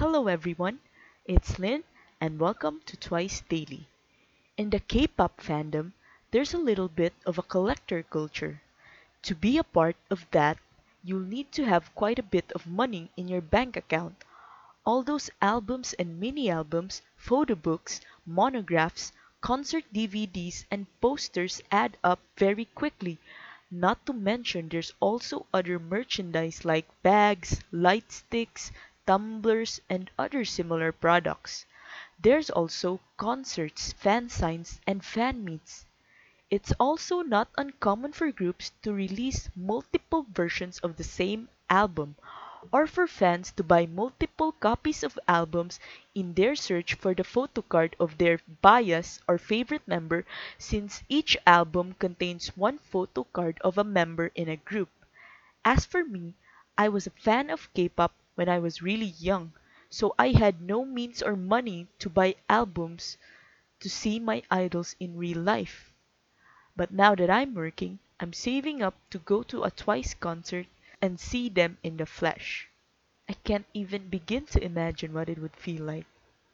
Hello everyone, it's Lynn and welcome to Twice Daily. In the K-pop fandom, there's a little bit of a collector culture. To be a part of that, you'll need to have quite a bit of money in your bank account. All those albums and mini-albums, photo books, monographs, concert DVDs, and posters add up very quickly. Not to mention there's also other merchandise like bags, light sticks, tumblers, and other similar products. There's also concerts, fan signs, and fan meets. It's also not uncommon for groups to release multiple versions of the same album, or for fans to buy multiple copies of albums in their search for the photocard of their bias or favorite member since each album contains one photocard of a member in a group. As for me, I was a fan of K-pop when I was really young, so I had no means or money to buy albums to see my idols in real life. But now that I'm working, I'm saving up to go to a Twice concert and see them in the flesh. I can't even begin to imagine what it would feel like.